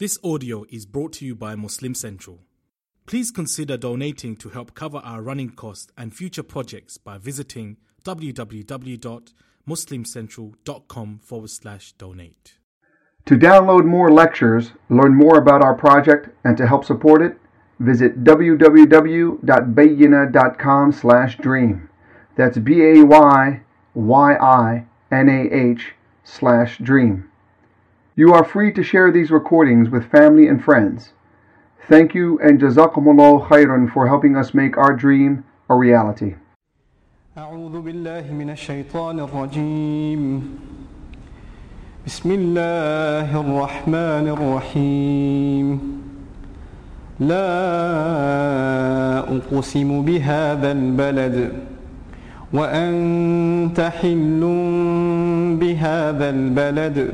This audio is brought to you by Muslim Central. Please consider donating to help cover our running costs and future projects by visiting www.muslimcentral.com forward slash donate. To download more lectures, learn more about our project, and to help support it, visit www.bayyinah.com slash dream. That's B-A-Y-Y-I-N-A-H slash dream. You are free to share these recordings with family and friends. Thank you and jazakumullah khairan for helping us make our dream a reality. أعوذ بالله من الشيطان الرجيم بسم الله الرحمن الرحيم لا أقسم بهذا البلد وأنت حل بهذا البلد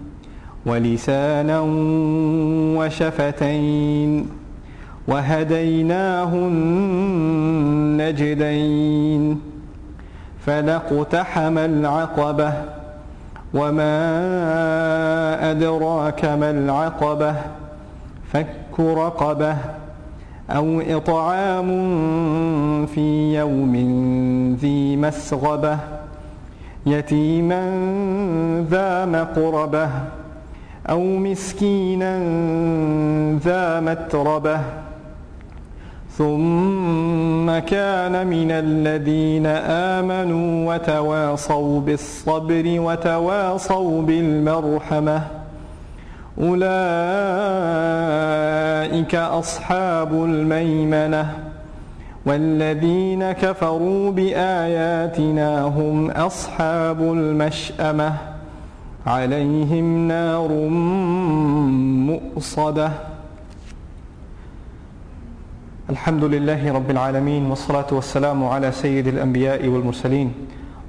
ولسانا وشفتين وهديناه النجدين فلاقتحم العقبة وما أدراك ما العقبة فك رقبة أو إطعام في يوم ذي مسغبة يتيما ذا مقربة أو مسكينا ذا متربة ثم كان من الذين آمنوا وتواصوا بالصبر وتواصوا بالمرحمة أولئك أصحاب الميمنة والذين كفروا بآياتنا هم أصحاب المشأمة عليهم نار مؤصدة. الحمد لله رب العالمين والصلاة والسلام على سيد الأنبياء والمرسلين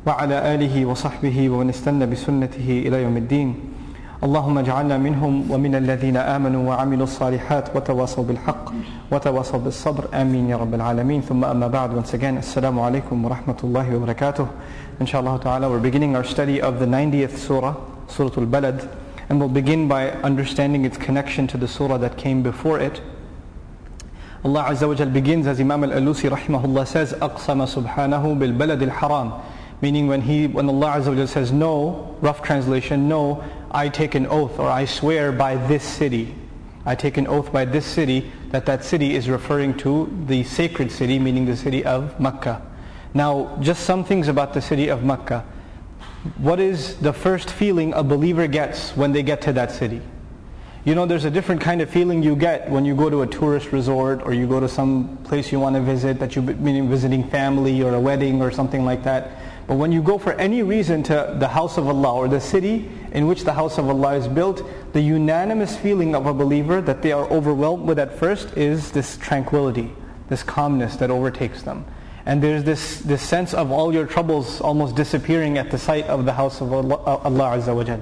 وعلى آله وصحبه ومن استنى بسنته إلى يوم الدين. اللهم اجعلنا منهم ومن الذين آمنوا وعملوا الصالحات وتواصوا بالحق وتواصوا بالصبر. آمين يا رب العالمين. ثم أما بعد once again السلام عليكم ورحمة الله وبركاته. إن شاء الله تعالى we're beginning our study of the 90th surah. Surah Al-Balad and we'll begin by understanding its connection to the surah that came before it Allah Azza wa Jal begins as Imam Al-Alusi rahimahullah says أقسم سبحانه بالبلد الحرام meaning when he when Allah Azza wa Jal says no rough translation no I take an oath or I swear by this city I take an oath by this city that that city is referring to the sacred city meaning the city of Makkah now just some things about the city of Makkah what is the first feeling a believer gets when they get to that city you know, there's a different kind of feeling you get when you go to a tourist resort or you go to some place you want to visit that you meaning visiting family or a wedding or something like that. But when you go for any reason to the house of Allah or the city in which the house of Allah is built, the unanimous feeling of a believer that they are overwhelmed with at first is this tranquility, this calmness that overtakes them. And there's this, this sense of all your troubles almost disappearing at the sight of the house of Allah, uh, Allah Azza wa.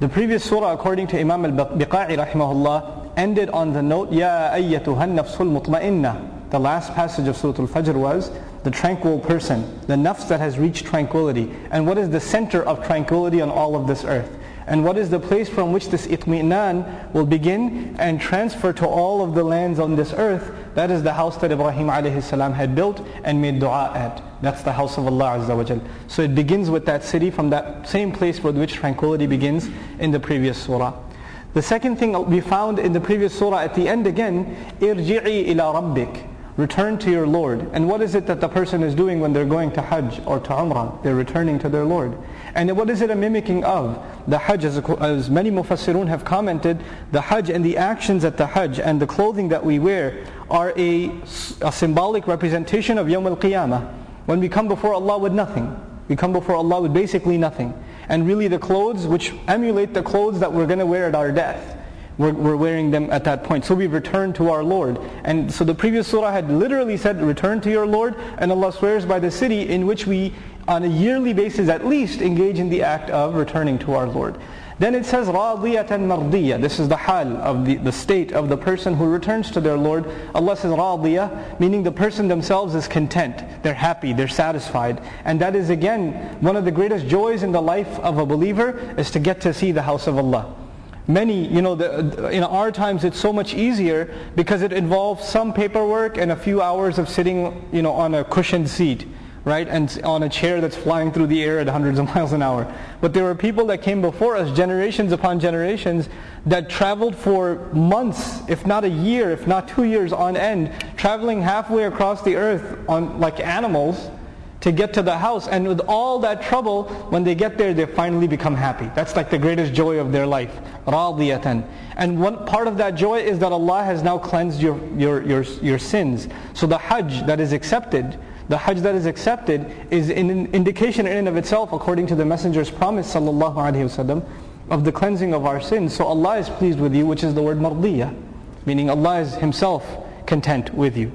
The previous surah, according to Imam al-Biqa'i rahimahullah, ended on the note, Ya ayyatuha nafsul mutma'inna. The last passage of Surah Al-Fajr was, the tranquil person, the nafs that has reached tranquility. And what is the center of tranquility on all of this earth? And what is the place from which this itmi'nan will begin and transfer to all of the lands on this earth? That is the house that Ibrahim alayhi salam had built and made dua at. That's the house of Allah Azza wa Jal. So it begins with that city from that same place with which tranquility begins in the previous surah. The second thing we found in the previous surah at the end again, irji'i ila rabbik. Return to your Lord. And what is it that the person is doing when they're going to Hajj or to Umrah? They're returning to their Lord. And what is it a mimicking of? The Hajj, as, as many Mufassirun have commented, the Hajj and the actions at the Hajj and the clothing that we wear are a, a symbolic representation of Yawm al-Qiyamah. When we come before Allah with nothing. We come before Allah with basically nothing. And really the clothes which emulate the clothes that we're going to wear at our death. we're, we're wearing them at that point. So we return to our Lord. And so the previous surah had literally said, return to your Lord. And Allah swears by the city in which we, on a yearly basis at least, engage in the act of returning to our Lord. Then it says radiyatan mardiyah. This is the hal of the, the state of the person who returns to their Lord. Allah says radiyah, meaning the person themselves is content. They're happy, they're satisfied. And that is again, one of the greatest joys in the life of a believer is to get to see the house of Allah. Many, you know, the, in our times it's so much easier because it involves some paperwork and a few hours of sitting, you know, on a cushioned seat right? And on a chair that's flying through the air at hundreds of miles an hour. But there were people that came before us, generations upon generations, that traveled for months, if not a year, if not two years on end, traveling halfway across the earth on like animals to get to the house. And with all that trouble, when they get there, they finally become happy. That's like the greatest joy of their life. Radiyatan. And one part of that joy is that Allah has now cleansed your, your, your, your sins. So the hajj that is accepted, the hajj that is accepted is an indication in and of itself, according to the Messenger's promise, sallallahu alaihi wasallam, of the cleansing of our sins. So Allah is pleased with you, which is the word mardiyah, meaning Allah is Himself content with you.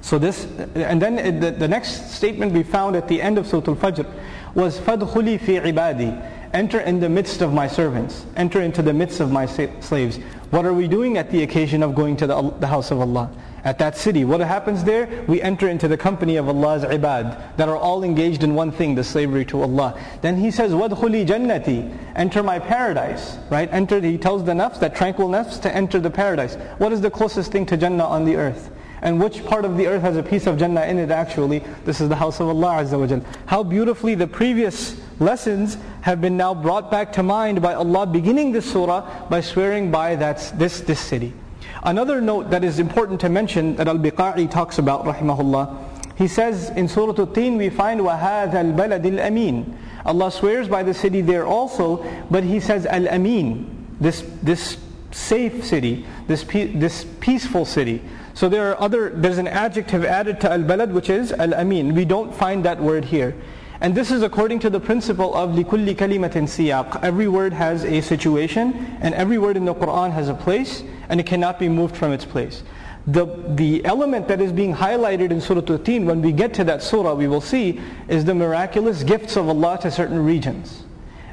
So this, and then the, the next statement we found at the end of Surah Al-Fajr was فَادْخُلِي فِي عِبَادِي Enter in the midst of my servants. Enter into the midst of my slaves. What are we doing at the occasion of going to the, the house of Allah? at that city. What happens there? We enter into the company of Allah's ibad that are all engaged in one thing, the slavery to Allah. Then he says, وَادْخُلِي jannati, Enter my paradise. Right? Enter, he tells the nafs, that tranquil nafs, to enter the paradise. What is the closest thing to Jannah on the earth? And which part of the earth has a piece of Jannah in it actually? This is the house of Allah Azza wa How beautifully the previous lessons have been now brought back to mind by Allah beginning this surah by swearing by that, this, this city. Another note that is important to mention that Al-Biqa'i talks about, rahimahullah, he says in Surah Al-Tin we find وَهَذَا الْبَلَدِ الْأَمِينَ Allah swears by the city there also, but he says Al-Amin, this, this safe city, this, this peaceful city. So there are other, there's an adjective added to Al-Balad which is Al-Amin. We don't find that word here. And this is according to the principle of لِكُلِّ كَلِمَةٍ سِيَاق. Every word has a situation, and every word in the Qur'an has a place, and it cannot be moved from its place. The, the element that is being highlighted in Surah Al-Tin, when we get to that surah, we will see, is the miraculous gifts of Allah to certain regions.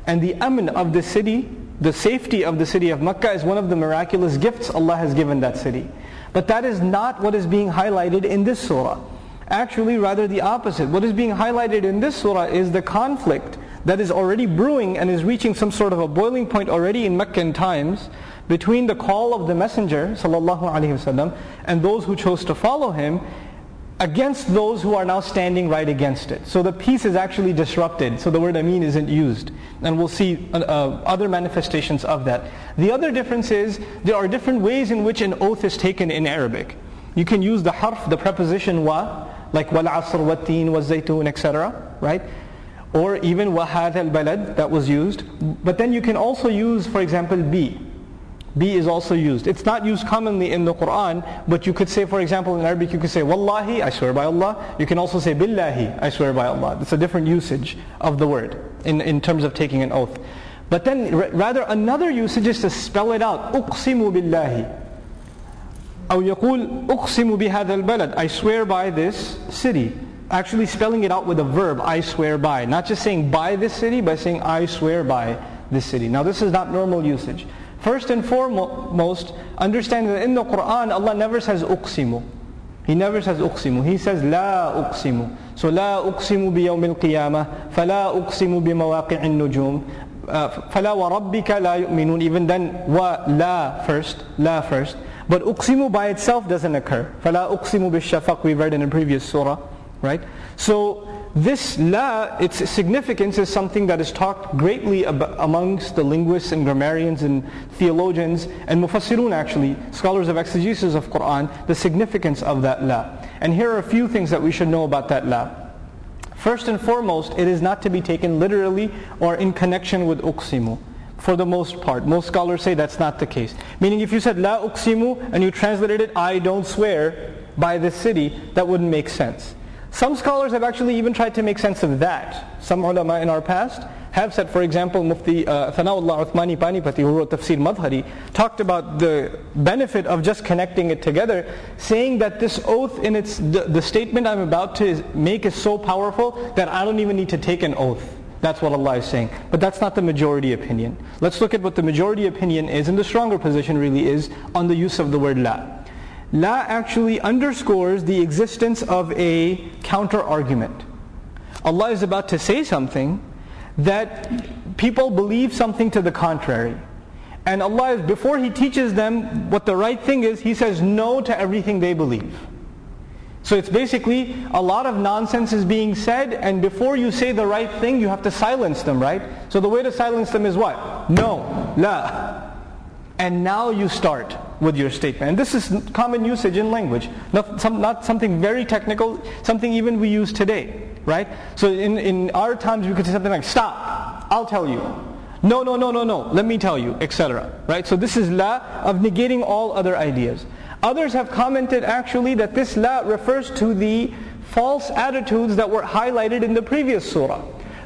And the aman of the city, the safety of the city of Mecca is one of the miraculous gifts Allah has given that city. But that is not what is being highlighted in this surah. Actually, rather the opposite. What is being highlighted in this surah is the conflict that is already brewing and is reaching some sort of a boiling point already in Meccan times between the call of the Messenger وسلم, and those who chose to follow him against those who are now standing right against it. So the peace is actually disrupted. So the word amin isn't used. And we'll see uh, uh, other manifestations of that. The other difference is there are different ways in which an oath is taken in Arabic. You can use the harf, the preposition wa, like wal asr, wa teen, wa zaytun, etc. Right? Or even wahad al balad that was used. But then you can also use, for example, bi. Bi is also used. It's not used commonly in the Quran, but you could say, for example, in Arabic, you could say wallahi, I swear by Allah. You can also say billahi, I swear by Allah. It's a different usage of the word in, in terms of taking an oath. But then rather another usage is to spell it out. Uqsimu billahi. أو يقول أقسم بهذا البلد I swear by this city actually spelling it out with a verb I swear by not just saying by this city but saying I swear by this city now this is not normal usage first and foremost understand that in the Quran Allah never says أقسم He never says أقسم He says لا أقسم So لا أقسم بيوم القيامة فلا أقسم بمواقع النجوم فلا وربك لا يؤمنون even then ولا first لا first but uqsimu by itself doesn't occur. فَلَا أُقْسِمُ بِالشَّفَقِ we read in a previous surah. Right? So this la, its significance is something that is talked greatly about amongst the linguists and grammarians and theologians and mufassirun actually, scholars of exegesis of Quran, the significance of that la. And here are a few things that we should know about that la. First and foremost, it is not to be taken literally or in connection with uqsimu for the most part. Most scholars say that's not the case. Meaning if you said La uqsimu and you translated it, I don't swear by this city, that wouldn't make sense. Some scholars have actually even tried to make sense of that. Some ulama in our past have said, for example, Mufti uh, Thanaullah Uthmani Panipati, who wrote Tafsir Madhari, talked about the benefit of just connecting it together, saying that this oath in its, the, the statement I'm about to make is so powerful that I don't even need to take an oath. That's what Allah is saying. But that's not the majority opinion. Let's look at what the majority opinion is, and the stronger position really is on the use of the word la. La actually underscores the existence of a counter argument. Allah is about to say something that people believe something to the contrary. And Allah is, before He teaches them what the right thing is, He says no to everything they believe. So it's basically a lot of nonsense is being said and before you say the right thing you have to silence them, right? So the way to silence them is what? No, la. And now you start with your statement. And this is common usage in language. Not, some, not something very technical, something even we use today, right? So in, in our times we could say something like, stop, I'll tell you. No, no, no, no, no, let me tell you, etc. Right? So this is la of negating all other ideas. Others have commented actually that this la refers to the false attitudes that were highlighted in the previous surah.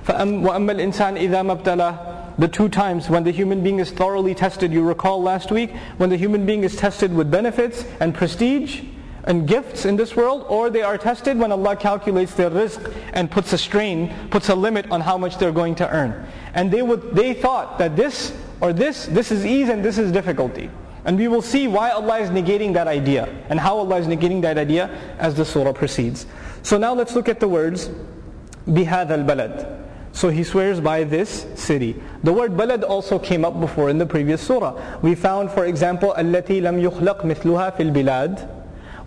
وَأَمَّا الْإِنسَانِ إِذَا مَبْتَلَهُ the two times when the human being is thoroughly tested. You recall last week when the human being is tested with benefits and prestige and gifts in this world, or they are tested when Allah calculates their rizq and puts a strain, puts a limit on how much they're going to earn. And they would they thought that this or this, this is ease and this is difficulty. And we will see why Allah is negating that idea and how Allah is negating that idea as the surah proceeds. So now let's look at the words بِهَذَا الْبَلَدِ so he swears by this city. The word balad also came up before in the previous surah. We found, for example, التي لم يخلق مثلها في البلاد.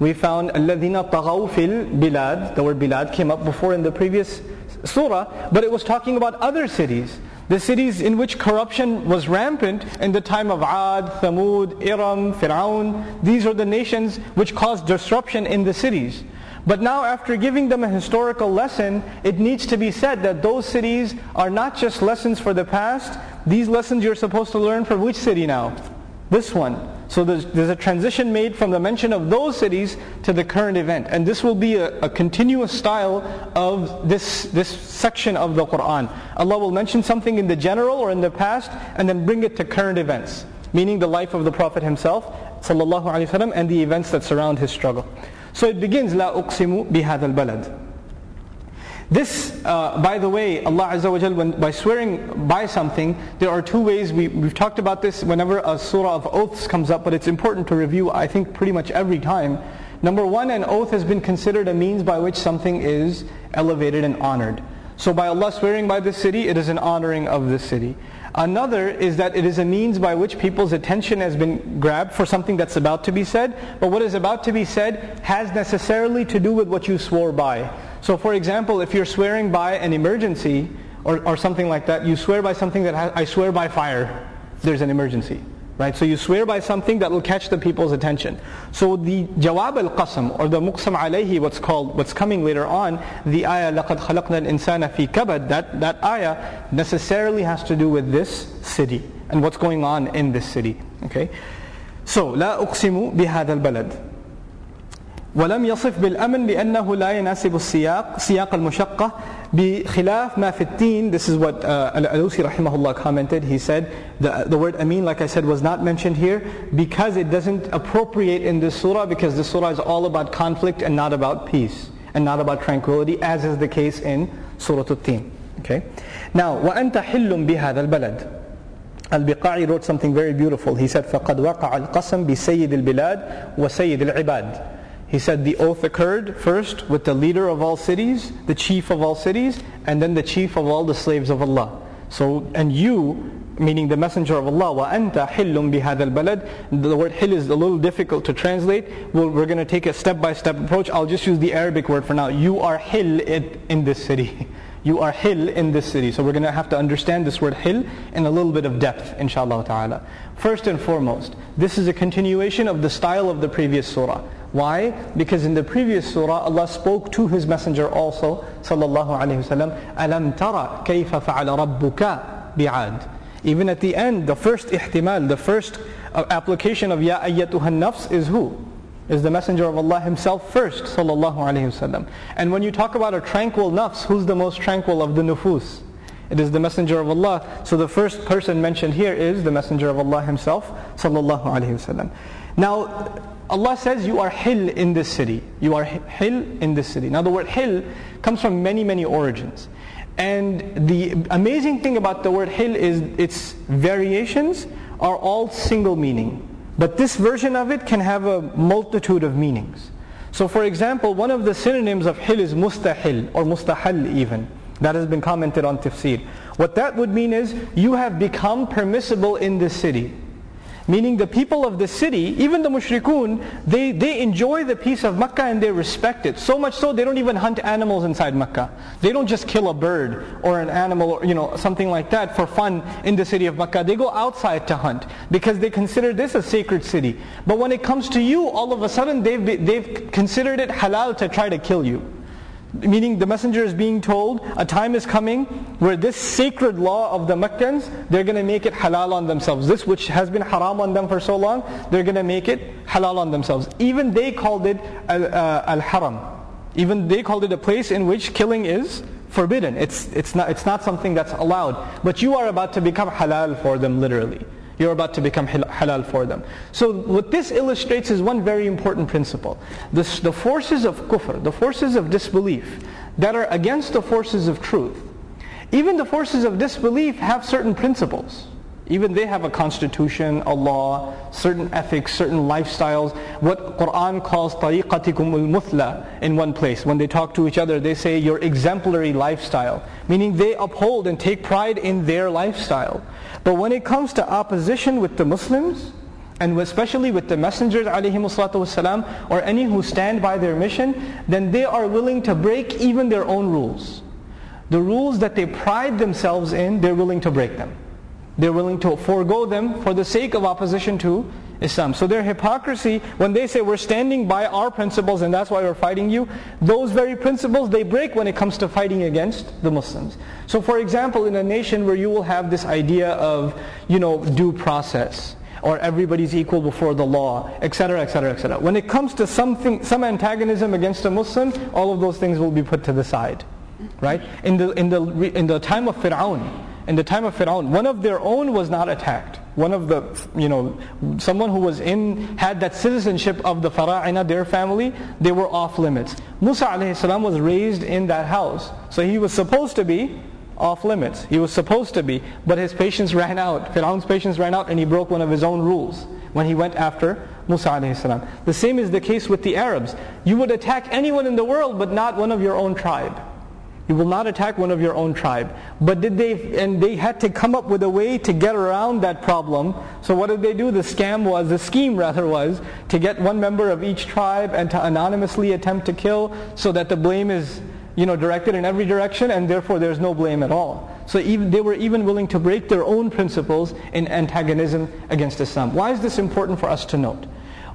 We found الذين طغوا في البلاد. The word bilad came up before in the previous surah, but it was talking about other cities. The cities in which corruption was rampant in the time of Ad, Thamud, Iram, Fir'aun. These are the nations which caused disruption in the cities. But now after giving them a historical lesson, it needs to be said that those cities are not just lessons for the past. These lessons you're supposed to learn for which city now? This one. So there's, there's, a transition made from the mention of those cities to the current event. And this will be a, a, continuous style of this, this section of the Quran. Allah will mention something in the general or in the past and then bring it to current events. Meaning the life of the Prophet himself sallallahu alaihi wasallam, and the events that surround his struggle. So it begins, لا أقسم بهذا البلد. This, uh, by the way, Allah Azza wa Jal, when, by swearing by something, there are two ways. We, we've talked about this whenever a surah of oaths comes up, but it's important to review, I think, pretty much every time. Number one, an oath has been considered a means by which something is elevated and honored. So by Allah swearing by this city, it is an honoring of this city. Another is that it is a means by which people's attention has been grabbed for something that's about to be said, but what is about to be said has necessarily to do with what you swore by. So for example, if you're swearing by an emergency or, or something like that, you swear by something that has, I swear by fire, there's an emergency. Right? So you swear by something that will catch the people's attention. So the jawab al-qasam or the muqsam alayhi, what's called, what's coming later on, the ayah لَقَدْ خَلَقْنَا الْإِنسَانَ فِي كَبَدٍ that, that ayah necessarily has to do with this city and what's going on in this city. Okay? So, لا أقسم بهذا البلد ولم يصف بالأمن لأنه لا يناسب السياق سياق المشقة بخلاف ما في التين This is what uh, Al-Alusi rahimahullah commented He said the, the word amin like I said was not mentioned here because it doesn't appropriate in this surah because the surah is all about conflict and not about peace and not about tranquility as is the case in Surah At-Tin okay? Now وأنت حل بهذا البلد Al-Biqa'i wrote something very beautiful He said فقد وقع القسم بسيد البلاد وسيد العباد he said the oath occurred first with the leader of all cities, the chief of all cities, and then the chief of all the slaves of Allah. So, and you, meaning the messenger of Allah, wa anta hilum bihad al-balad. The word hill is a little difficult to translate. we we'll, are going to take a step-by-step approach. I'll just use the Arabic word for now. You are hill in this city. You are hill in this city. So we're going to have to understand this word hill in a little bit of depth, inshallah ta'ala. First and foremost, this is a continuation of the style of the previous surah. Why? Because in the previous surah, Allah spoke to His Messenger also, sallallahu alayhi wasallam, أَلَمْ تَرَ كَيْفَ فَعَلَ رَبُّكَ بِعَادٍ Even at the end, the first ihtimal, the first uh, application of Ya ayyatuha nafs is who? Is the Messenger of Allah himself first, sallallahu alayhi wasallam. And when you talk about a tranquil nafs, who's the most tranquil of the nufus? It is the Messenger of Allah. So the first person mentioned here is the Messenger of Allah himself, sallallahu alaihi wasallam. Now, Allah says you are hil in this city. You are hil in this city. Now the word hil comes from many, many origins. And the amazing thing about the word hil is its variations are all single meaning. But this version of it can have a multitude of meanings. So for example, one of the synonyms of hil is mustahil or mustahal even. That has been commented on tafsir. What that would mean is you have become permissible in this city. Meaning the people of the city, even the mushrikun, they, they enjoy the peace of Makkah and they respect it. So much so they don't even hunt animals inside Makkah. They don't just kill a bird or an animal or you know something like that for fun in the city of Makkah. They go outside to hunt because they consider this a sacred city. But when it comes to you, all of a sudden they've, they've considered it halal to try to kill you. Meaning the messenger is being told a time is coming where this sacred law of the Meccans, they're going to make it halal on themselves. This which has been haram on them for so long, they're going to make it halal on themselves. Even they called it uh, al-haram. Even they called it a place in which killing is forbidden. It's, it's, not, it's not something that's allowed. But you are about to become halal for them literally you're about to become halal for them. So what this illustrates is one very important principle. The forces of kufr, the forces of disbelief that are against the forces of truth, even the forces of disbelief have certain principles. Even they have a constitution, a law, certain ethics, certain lifestyles. What Quran calls tariqatikum al-muthla in one place. When they talk to each other, they say your exemplary lifestyle. Meaning they uphold and take pride in their lifestyle. But when it comes to opposition with the Muslims, and especially with the messengers والسلام, or any who stand by their mission, then they are willing to break even their own rules. The rules that they pride themselves in, they're willing to break them. They're willing to forego them for the sake of opposition to Islam. So their hypocrisy, when they say we're standing by our principles and that's why we're fighting you, those very principles they break when it comes to fighting against the Muslims. So for example, in a nation where you will have this idea of, you know, due process, or everybody's equal before the law, etc., etc., etc. When it comes to something, some antagonism against a Muslim, all of those things will be put to the side, right? In the in the in the time of Fir'aun, in the time of Fir'aun, one of their own was not attacked. One of the, you know, someone who was in, had that citizenship of the Fara'ina, their family, they were off limits. Musa alayhi was raised in that house. So he was supposed to be off limits. He was supposed to be, but his patience ran out. Fir'aun's patience ran out and he broke one of his own rules when he went after Musa alayhi The same is the case with the Arabs. You would attack anyone in the world but not one of your own tribe. You will not attack one of your own tribe. But did they, and they had to come up with a way to get around that problem. So what did they do? The scam was, the scheme rather was, to get one member of each tribe and to anonymously attempt to kill so that the blame is you know, directed in every direction and therefore there's no blame at all. So even, they were even willing to break their own principles in antagonism against Islam. Why is this important for us to note?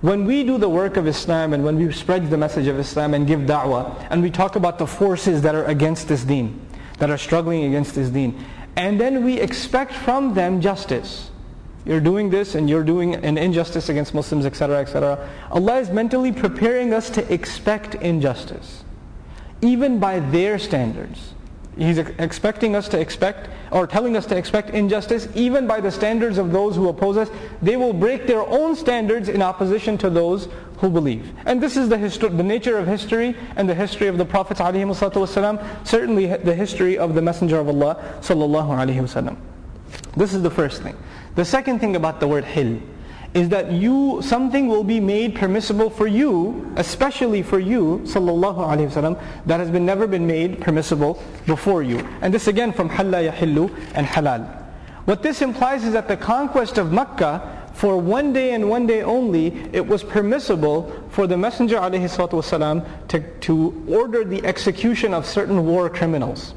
When we do the work of Islam and when we spread the message of Islam and give da'wah and we talk about the forces that are against this deen, that are struggling against this deen, and then we expect from them justice. You're doing this and you're doing an injustice against Muslims, etc., etc. Allah is mentally preparing us to expect injustice, even by their standards. He's expecting us to expect, or telling us to expect injustice, even by the standards of those who oppose us. They will break their own standards in opposition to those who believe. And this is the, the nature of history and the history of the Prophets ﷺ, certainly the history of the Messenger of Allah sallallahu This is the first thing. The second thing about the word hil is that you something will be made permissible for you, especially for you, sallallahu alaihi wasallam, that has been never been made permissible before you. And this again from halal yahillu and halal. What this implies is that the conquest of Mecca for one day and one day only, it was permissible for the Messenger ﷺ to, to order the execution of certain war criminals.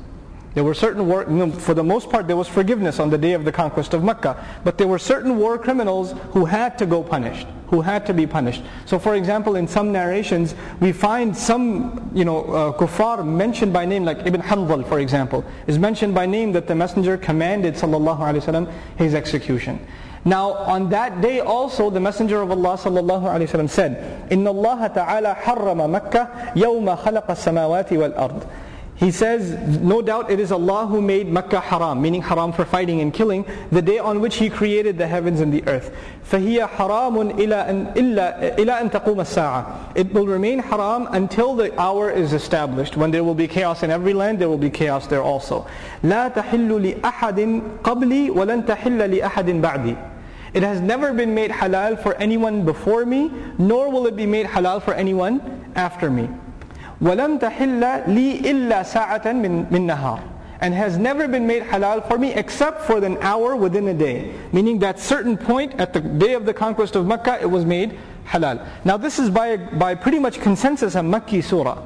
There were certain war, for the most part, there was forgiveness on the day of the conquest of Mecca. But there were certain war criminals who had to go punished, who had to be punished. So, for example, in some narrations, we find some, you know, uh, kuffar mentioned by name, like Ibn Khatal, for example, is mentioned by name that the Messenger commanded, sallallahu alaihi wasallam, his execution. Now on that day also the Messenger of Allah sallallahu alaihi wasallam said, إِنَّ اللَّهَ تَعَالَى حَرَّمَ مَكَّةَ يَوْمَ خَلَقَ al-arḍ. He says, no doubt it is Allah who made Makkah haram, meaning haram for fighting and killing, the day on which He created the heavens and the earth. فَهِيَ حَرَامٌ إِلَىٰ أَن, إلا, إلى أن تَقُومَ السَّاعَةِ It will remain haram until the hour is established. When there will be chaos in every land, there will be chaos there also. لَا تَحِلُّ لِأَحَدٍ قَبْلِي وَلَن تَحِلَّ لِأَحَدٍ بَعْدِي it has never been made halal for anyone before me, nor will it be made halal for anyone after me. وَلَمْ تَحِلَّ لِي إِلَّا سَاعَةً مِّن, مِّن نَهَارٍ and has never been made halal for me except for an hour within a day. Meaning that certain point at the day of the conquest of Mecca, it was made halal. Now this is by, by pretty much consensus a Makki surah.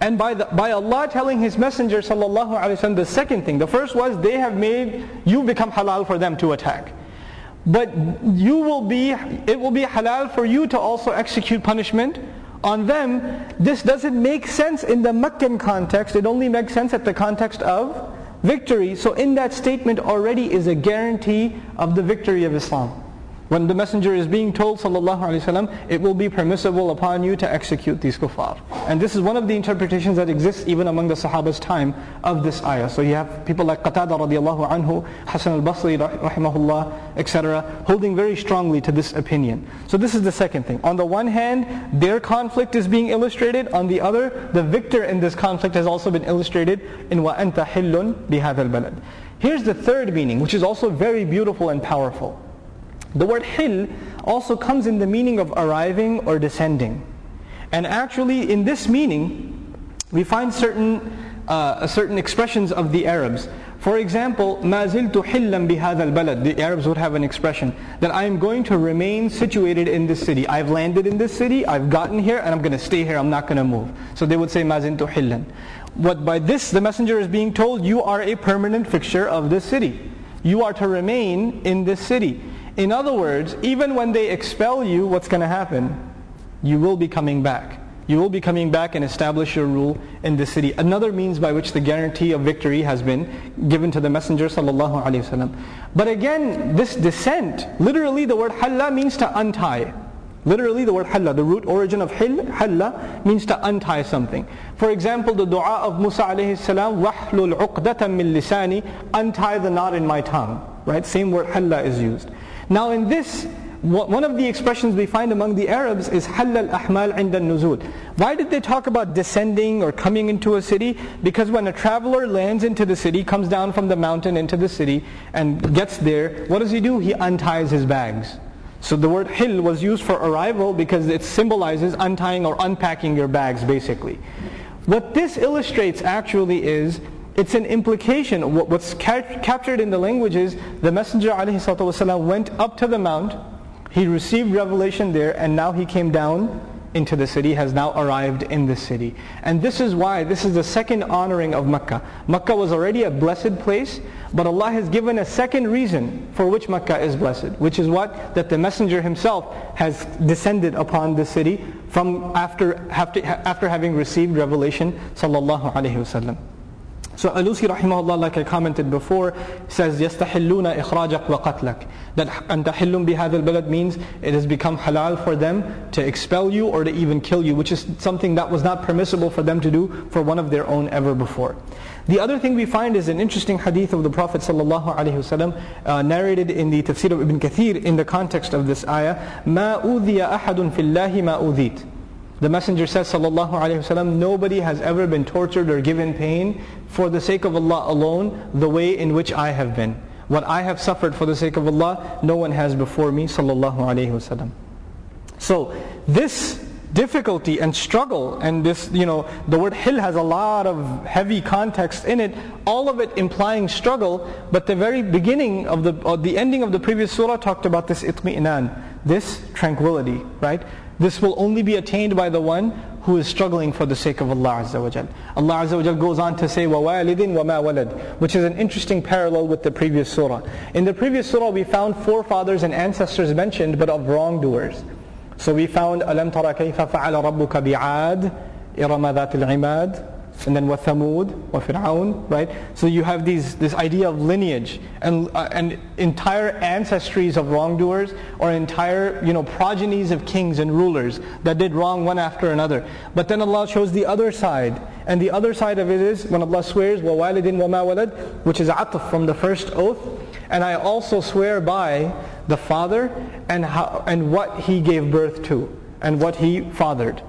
And by, the, by Allah telling His Messenger sallallahu alaihi wasallam the second thing. The first was they have made you become halal for them to attack. But you will be, it will be halal for you to also execute punishment on them, this doesn't make sense in the Meccan context. It only makes sense at the context of victory. So in that statement already is a guarantee of the victory of Islam. When the messenger is being told, sallallahu alaihi wasallam, it will be permissible upon you to execute these kuffar. And this is one of the interpretations that exists even among the Sahaba's time of this ayah. So you have people like Qatada radiallahu anhu, Hassan al-Basri rahimahullah, etc., holding very strongly to this opinion. So this is the second thing. On the one hand, their conflict is being illustrated. On the other, the victor in this conflict has also been illustrated in وَأَنْتَ حِلٌّ بِهَذَا الْبَلَدِ Here's the third meaning, which is also very beautiful and powerful. The word hil also comes in the meaning of arriving or descending. And actually in this meaning, we find certain, uh, certain expressions of the Arabs. For example, مَا زِلْتُ حِلًّا بِهَذَا الْبَلَدِ The Arabs would have an expression that I am going to remain situated in this city. I've landed in this city, I've gotten here, and I'm going to stay here, I'm not going to move. So they would say مَا زِلْتُ حِلًّا What by this the messenger is being told, you are a permanent fixture of this city. You are to remain in this city. In other words, even when they expel you, what's going to happen? You will be coming back. You will be coming back and establish your rule in the city. Another means by which the guarantee of victory has been given to the Messenger ﷺ. But again, this descent, literally the word halla means to untie. Literally the word halla, the root origin of hil, halla means to untie something. For example, the dua of Musa alayhi salam, wahlul uqdatan min lisani, untie the knot in my tongue. Right? Same word halla is used. Now in this, one of the expressions we find among the Arabs is halal ahmal inda nuzul. Why did they talk about descending or coming into a city? Because when a traveler lands into the city, comes down from the mountain into the city and gets there, what does he do? He unties his bags. So the word hil was used for arrival because it symbolizes untying or unpacking your bags basically. What this illustrates actually is it's an implication. What's captured in the language is the Messenger ﷺ went up to the mount, he received revelation there, and now he came down into the city, has now arrived in the city. And this is why, this is the second honoring of Makkah. Makkah was already a blessed place, but Allah has given a second reason for which Makkah is blessed, which is what? That the Messenger himself has descended upon the city from after, after, after having received revelation sallallahu alayhi wasallam. So Alusi rahimahullah, like I commented before, says يَسْتَحِلُّونَ إِخْرَاجَكْ وَقَتْلَكْ That أَنْ تَحِلُّمْ بِهَذَا الْبَلَدْ means it has become halal for them to expel you or to even kill you, which is something that was not permissible for them to do for one of their own ever before. The other thing we find is an interesting hadith of the Prophet ﷺ, uh, narrated in the Tafsir of Ibn Kathir in the context of this ayah, مَا أُوذِيَ أَحَدٌ فِي اللَّهِ مَا أُوذِيتَ the Messenger says, sallallahu alaihi wasallam, nobody has ever been tortured or given pain for the sake of Allah alone, the way in which I have been. What I have suffered for the sake of Allah, no one has before me, sallallahu alaihi wasallam. So this difficulty and struggle and this, you know, the word hil has a lot of heavy context in it, all of it implying struggle, but the very beginning of the, or the ending of the previous surah talked about this itmi'nan, this tranquility, right? This will only be attained by the one who is struggling for the sake of Allah Azza wa Jal. Allah Azza wa Jal goes on to say, وَوَالِدٍ وَمَا وَلَدٍ Which is an interesting parallel with the previous surah. In the previous surah we found forefathers and ancestors mentioned, but of wrongdoers. So we found أَلَمْ تَرَ كَيْفَ فَعَلَ رَبُّكَ بِعَادٍ إِرَمَ ذَاتِ الْعِمَادِ and then وَثَمُود وَفِرْعَوْن, right? So you have these, this idea of lineage and, uh, and entire ancestries of wrongdoers or entire, you know, progenies of kings and rulers that did wrong one after another. But then Allah shows the other side And the other side of it is when Allah swears, وَوَالِدٍ وَمَا وَلَدٍ which is atf from the first oath. And I also swear by the father and, how, and what he gave birth to and what he fathered.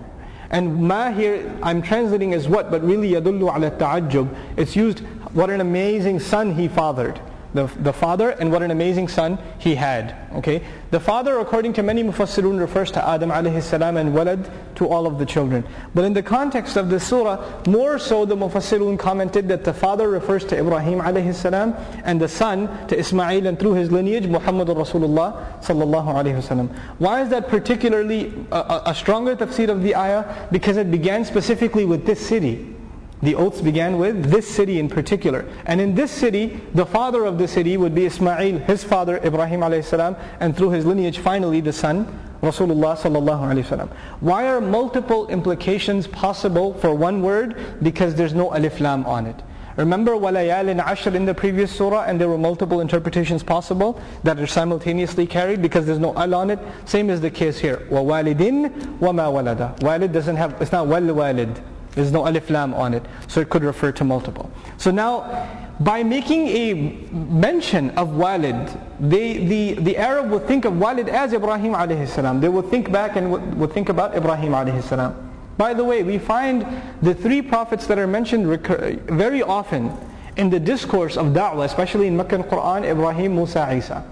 And ma here, I'm translating as what, but really yadullu ala ta'ajjub. It's used, what an amazing son he fathered the, the father and what an amazing son he had. Okay, The father according to many mufassirun refers to Adam alayhi salam and walad to all of the children. But in the context of the surah, more so the mufassirun commented that the father refers to Ibrahim alayhi salam and the son to Ismail and through his lineage Muhammad Rasulullah sallallahu alayhi wasallam. Why is that particularly a, a stronger tafsir of the ayah? Because it began specifically with this city. The oaths began with this city in particular. And in this city, the father of the city would be Ismail, his father Ibrahim alayhi salam, and through his lineage finally the son, Rasulullah sallallahu alayhi wasallam. Why are multiple implications possible for one word? Because there's no alif lam on it. Remember walayal ashr in the previous surah and there were multiple interpretations possible that are simultaneously carried because there's no al on it. Same is the case here. Wa walidin wa ma walada. Walid doesn't have, it's not wal walid. There's no alif lam on it, so it could refer to multiple. So now, by making a mention of walid, they, the, the Arab would think of walid as Ibrahim alayhi salam. They would think back and would, would think about Ibrahim alayhi salam. By the way, we find the three prophets that are mentioned recur- very often in the discourse of da'wah, especially in Meccan Quran, Ibrahim, Musa, Isa.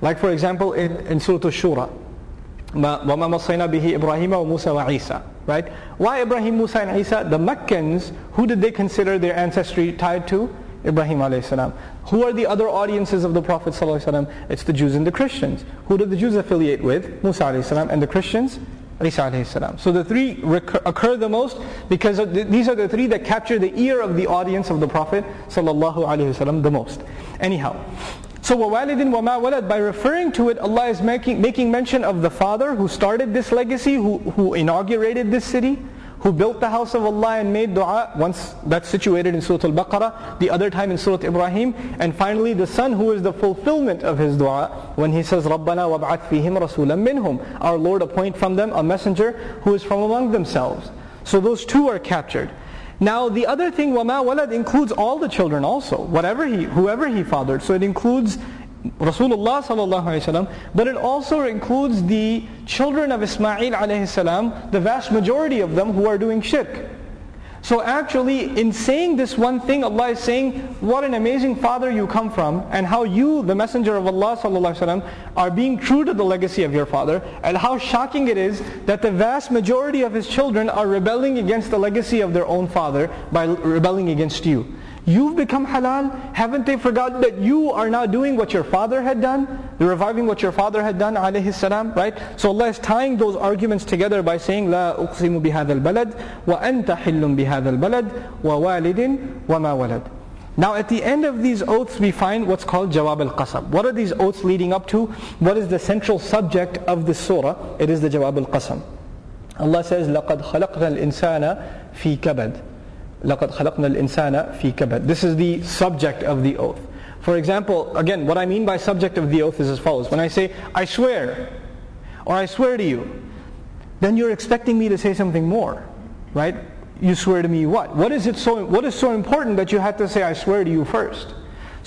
Like for example in, in Surah Al-Shura. وَمَا مَصَّيْنَا بِهِ إِبْرَاهِيمَ وَمُوسَى وَعِيسَى Right? Why Ibrahim, Musa and Isa? The Meccans, who did they consider their ancestry tied to? Ibrahim alayhi salam. Who are the other audiences of the Prophet sallallahu It's the Jews and the Christians. Who did the Jews affiliate with? Musa alayhi salam. And the Christians? Isa alayhi salam. So the three recur, occur the most because these are the three that capture the ear of the audience of the Prophet sallallahu alayhi wasallam the most. Anyhow, so وَوَالِدٍ وَمَا وَلَدٍ By referring to it, Allah is making, making mention of the father who started this legacy, who, who inaugurated this city, who built the house of Allah and made dua, once that's situated in Surah Al-Baqarah, the other time in Surah Ibrahim, and finally the son who is the fulfillment of his dua when he says, رَبَّنَا وَابْعَثْ فِيهِمْ رَسُولًا مِّنْهُمْ Our Lord appoint from them a messenger who is from among themselves. So those two are captured. Now the other thing, wama walad, includes all the children also, whatever he, whoever he fathered. So it includes Rasulullah sallallahu alaihi wasallam, but it also includes the children of Ismail alayhi salam, the vast majority of them who are doing shirk. So actually, in saying this one thing, Allah is saying, what an amazing father you come from, and how you, the messenger of Allah sallallahu are being true to the legacy of your father, and how shocking it is that the vast majority of his children are rebelling against the legacy of their own father by rebelling against you You've become halal. Haven't they forgotten that you are now doing what your father had done? You're reviving what your father had done, alayhi salam, right? So Allah is tying those arguments together by saying, لا أقسم بهذا البلد وأنت حل بهذا البلد ووالد وما ولد. Now at the end of these oaths we find what's called Jawab al-Qasam. What are these oaths leading up to? What is the central subject of this surah? It is the Jawab al-Qasam. Allah says, لَقَدْ خَلَقْنَا الْإِنسَانَ فِي كَبَدٍ لَقَدْ خَلَقْنَا الْإِنسَانَ فِي كَبَدٍ This is the subject of the oath. For example, again, what I mean by subject of the oath is as follows. When I say, I swear, or I swear to you, then you're expecting me to say something more, right? You swear to me what? What is it so, what is so important that you had to say, I swear to you first?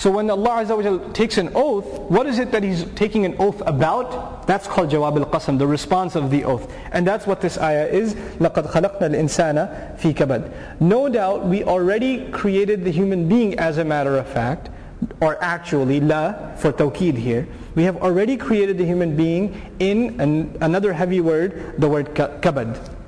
So when Allah Azza takes an oath, what is it that He's taking an oath about? That's called Jawab al-Qasam, the response of the oath. And that's what this ayah is. لَقَدْ خَلَقْنَا الْإِنسَانَ فِي كَبَدٍ No doubt we already created the human being as a matter of fact, or actually la for tawkid here. We have already created the human being in an, another heavy word, the word kabad.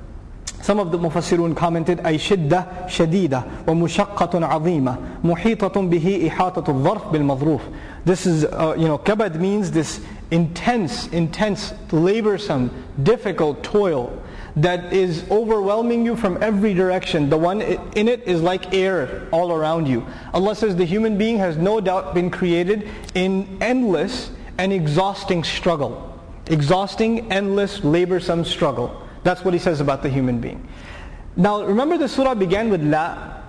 Some of the Mufassirun commented, أي شدة شديدة ومشقة عظيمة محيطة به إحاطة الظرف بالمظروف. This is, uh, you know, kabad means this intense, intense, laborsome, difficult toil that is overwhelming you from every direction. The one in it is like air all around you. Allah says the human being has no doubt been created in endless and exhausting struggle. Exhausting, endless, laborsome struggle. That's what he says about the human being. Now remember the surah began with la,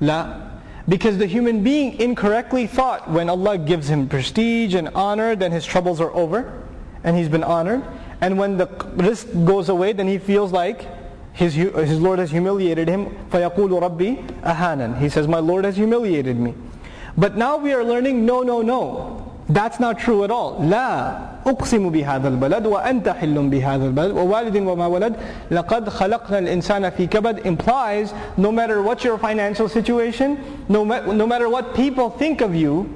la, because the human being incorrectly thought when Allah gives him prestige and honor, then his troubles are over and he's been honored. And when the rizq goes away, then he feels like his, his Lord has humiliated him. فَيَقُولُ رَبِّي أَهَانًا He says, my Lord has humiliated me. But now we are learning, no, no, no. That's not true at all. لا أقسم بهذا البلد وأنت حل بهذا البلد ووالد وما ولد لقد خلقنا الإنسان في كبد implies no matter what your financial situation, no, ma- no matter what people think of you,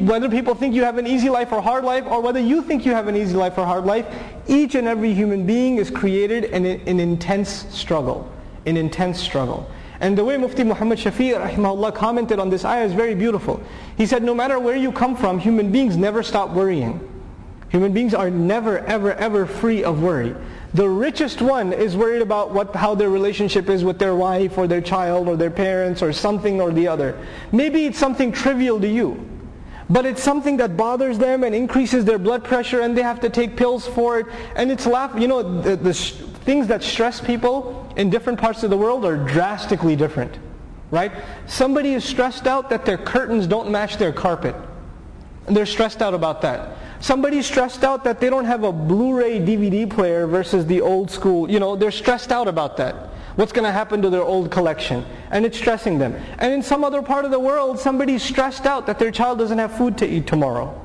whether people think you have an easy life or hard life, or whether you think you have an easy life or hard life, each and every human being is created in an intense struggle. An intense struggle. And the way Mufti Muhammad Shafi rahimahullah commented on this ayah is very beautiful. He said, no matter where you come from, human beings never stop worrying. Human beings are never, ever, ever free of worry. The richest one is worried about what, how their relationship is with their wife or their child or their parents or something or the other. Maybe it's something trivial to you. But it's something that bothers them and increases their blood pressure and they have to take pills for it. And it's laugh, you know, the, the sh- things that stress people in different parts of the world are drastically different. Right? Somebody is stressed out that their curtains don't match their carpet. And they're stressed out about that. Somebody's stressed out that they don't have a Blu-ray DVD player versus the old school. You know, they're stressed out about that what's going to happen to their old collection. And it's stressing them. And in some other part of the world, somebody's stressed out that their child doesn't have food to eat tomorrow.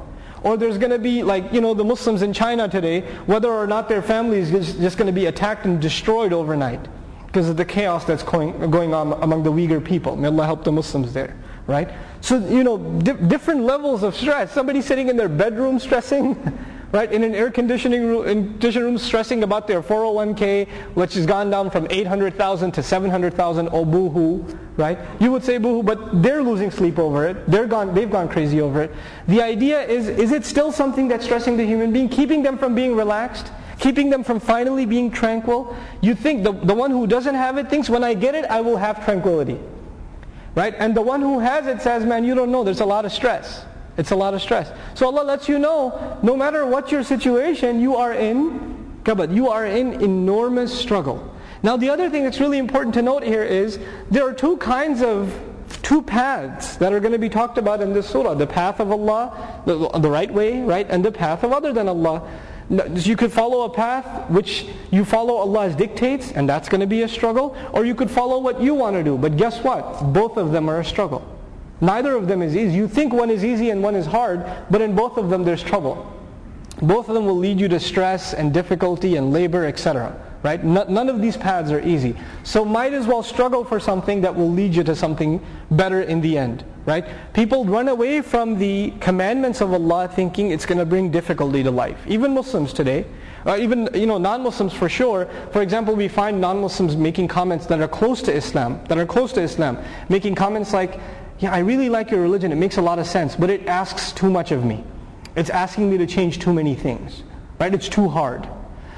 Or there's going to be, like, you know, the Muslims in China today, whether or not their family is just going to be attacked and destroyed overnight because of the chaos that's going, going on among the Uyghur people. May Allah help the Muslims there, right? So, you know, di- different levels of stress. Somebody sitting in their bedroom stressing, right? In an air conditioning room, conditioning room stressing about their 401k, which has gone down from 800,000 to 700,000, oh boohoo, right? You would say boohoo, but they're losing sleep over it. They're gone, they've gone crazy over it. The idea is, is it still something that's stressing the human being, keeping them from being relaxed? Keeping them from finally being tranquil? You think the, the one who doesn't have it thinks, when I get it, I will have tranquility. Right? And the one who has it says, man, you don't know, there's a lot of stress. It's a lot of stress. So Allah lets you know, no matter what your situation, you are in kabad. You are in enormous struggle. Now the other thing that's really important to note here is there are two kinds of two paths that are going to be talked about in this surah. The path of Allah, the, the right way, right? And the path of other than Allah. You could follow a path which you follow Allah's dictates and that's going to be a struggle. Or you could follow what you want to do. But guess what? Both of them are a struggle. Neither of them is easy. You think one is easy and one is hard, but in both of them there's trouble. Both of them will lead you to stress and difficulty and labor, etc. Right? None of these paths are easy. So might as well struggle for something that will lead you to something better in the end. Right? People run away from the commandments of Allah thinking it's going to bring difficulty to life. Even Muslims today, uh, even you know non-Muslims for sure. For example, we find non-Muslims making comments that are close to Islam, that are close to Islam, making comments like, yeah, I really like your religion. It makes a lot of sense, but it asks too much of me. It's asking me to change too many things. Right? It's too hard.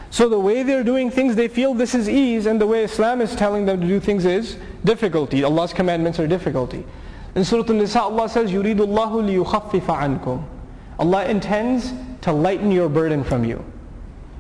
So the way they're doing things, they feel this is ease, and the way Islam is telling them to do things is difficulty. Allah's commandments are difficulty. In Surah An-Nisa, Allah says, يُرِيدُ اللَّهُ لِيُخَفِّفَ عَنْكُمْ Allah intends to lighten your burden from you.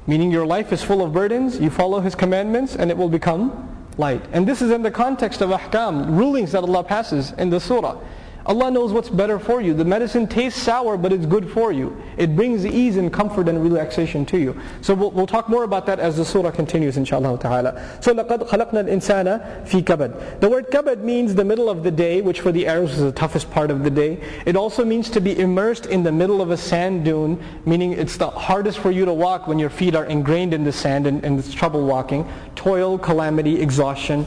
Meaning your life is full of burdens, you follow His commandments, and it will become light. And this is in the context of ahkam, rulings that Allah passes in the surah. Allah knows what's better for you. The medicine tastes sour, but it's good for you. It brings ease and comfort and relaxation to you. So we'll, we'll talk more about that as the surah continues, inshallah ta'ala. So لَقَدْ خَلَقْنَا الْإِنسَانَ فِي كَبَدٍ The word kabad means the middle of the day, which for the Arabs is the toughest part of the day. It also means to be immersed in the middle of a sand dune, meaning it's the hardest for you to walk when your feet are ingrained in the sand and, and it's trouble walking. Toil, calamity, exhaustion.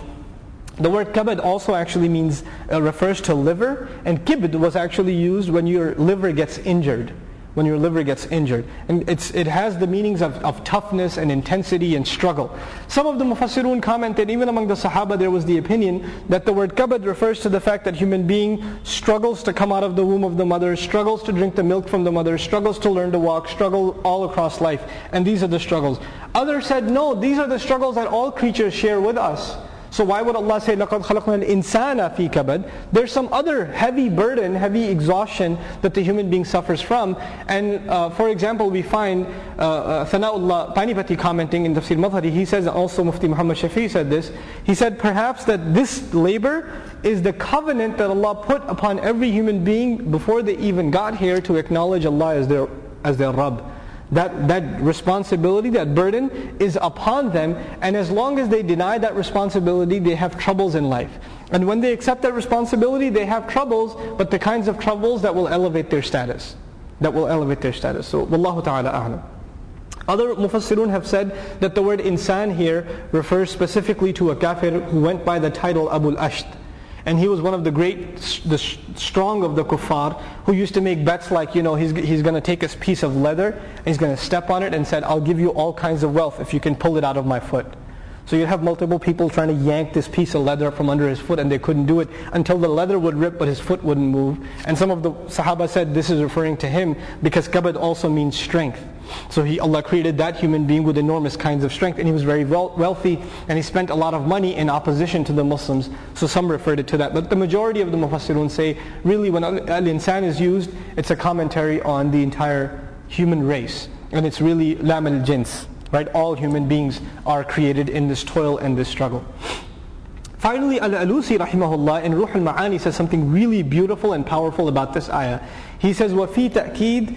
The word kabad also actually means, uh, refers to liver, and kibd was actually used when your liver gets injured. When your liver gets injured. And it has the meanings of, of toughness and intensity and struggle. Some of the mufassirun commented, even among the sahaba there was the opinion that the word kabad refers to the fact that human being struggles to come out of the womb of the mother, struggles to drink the milk from the mother, struggles to learn to walk, struggle all across life. And these are the struggles. Others said, no, these are the struggles that all creatures share with us. So why would Allah say, لَقَدْ خَلَقْنَا الْإِنسَانَ فِي كَبَدٍ There's some other heavy burden, heavy exhaustion that the human being suffers from. And uh, for example, we find uh, uh, Thana'ullah Panipati commenting in Tafsir Madhari, he says, also Mufti Muhammad Shafi said this, he said perhaps that this labor is the covenant that Allah put upon every human being before they even got here to acknowledge Allah as their, as their Rabb That, that responsibility, that burden is upon them. And as long as they deny that responsibility, they have troubles in life. And when they accept that responsibility, they have troubles, but the kinds of troubles that will elevate their status. That will elevate their status. So, Wallahu ta'ala a'lam. Other mufassirun have said that the word insan here refers specifically to a kafir who went by the title Abu al-Asht. And he was one of the great, the strong of the kuffar who used to make bets like, you know, he's, he's going to take a piece of leather and he's going to step on it and said, I'll give you all kinds of wealth if you can pull it out of my foot. So you'd have multiple people trying to yank this piece of leather from under his foot and they couldn't do it until the leather would rip but his foot wouldn't move. And some of the Sahaba said this is referring to him because kabad also means strength. So he, Allah created that human being with enormous kinds of strength and he was very wealthy and he spent a lot of money in opposition to the Muslims. So some referred it to that. But the majority of the Mufassirun say really when al-insan is used, it's a commentary on the entire human race. And it's really lam al-jins. Right? All human beings are created in this toil and this struggle. Finally, Al-Alusi rahimahullah in Ruh al-Ma'ani says something really beautiful and powerful about this ayah. He says, وَفِي تَأْكيد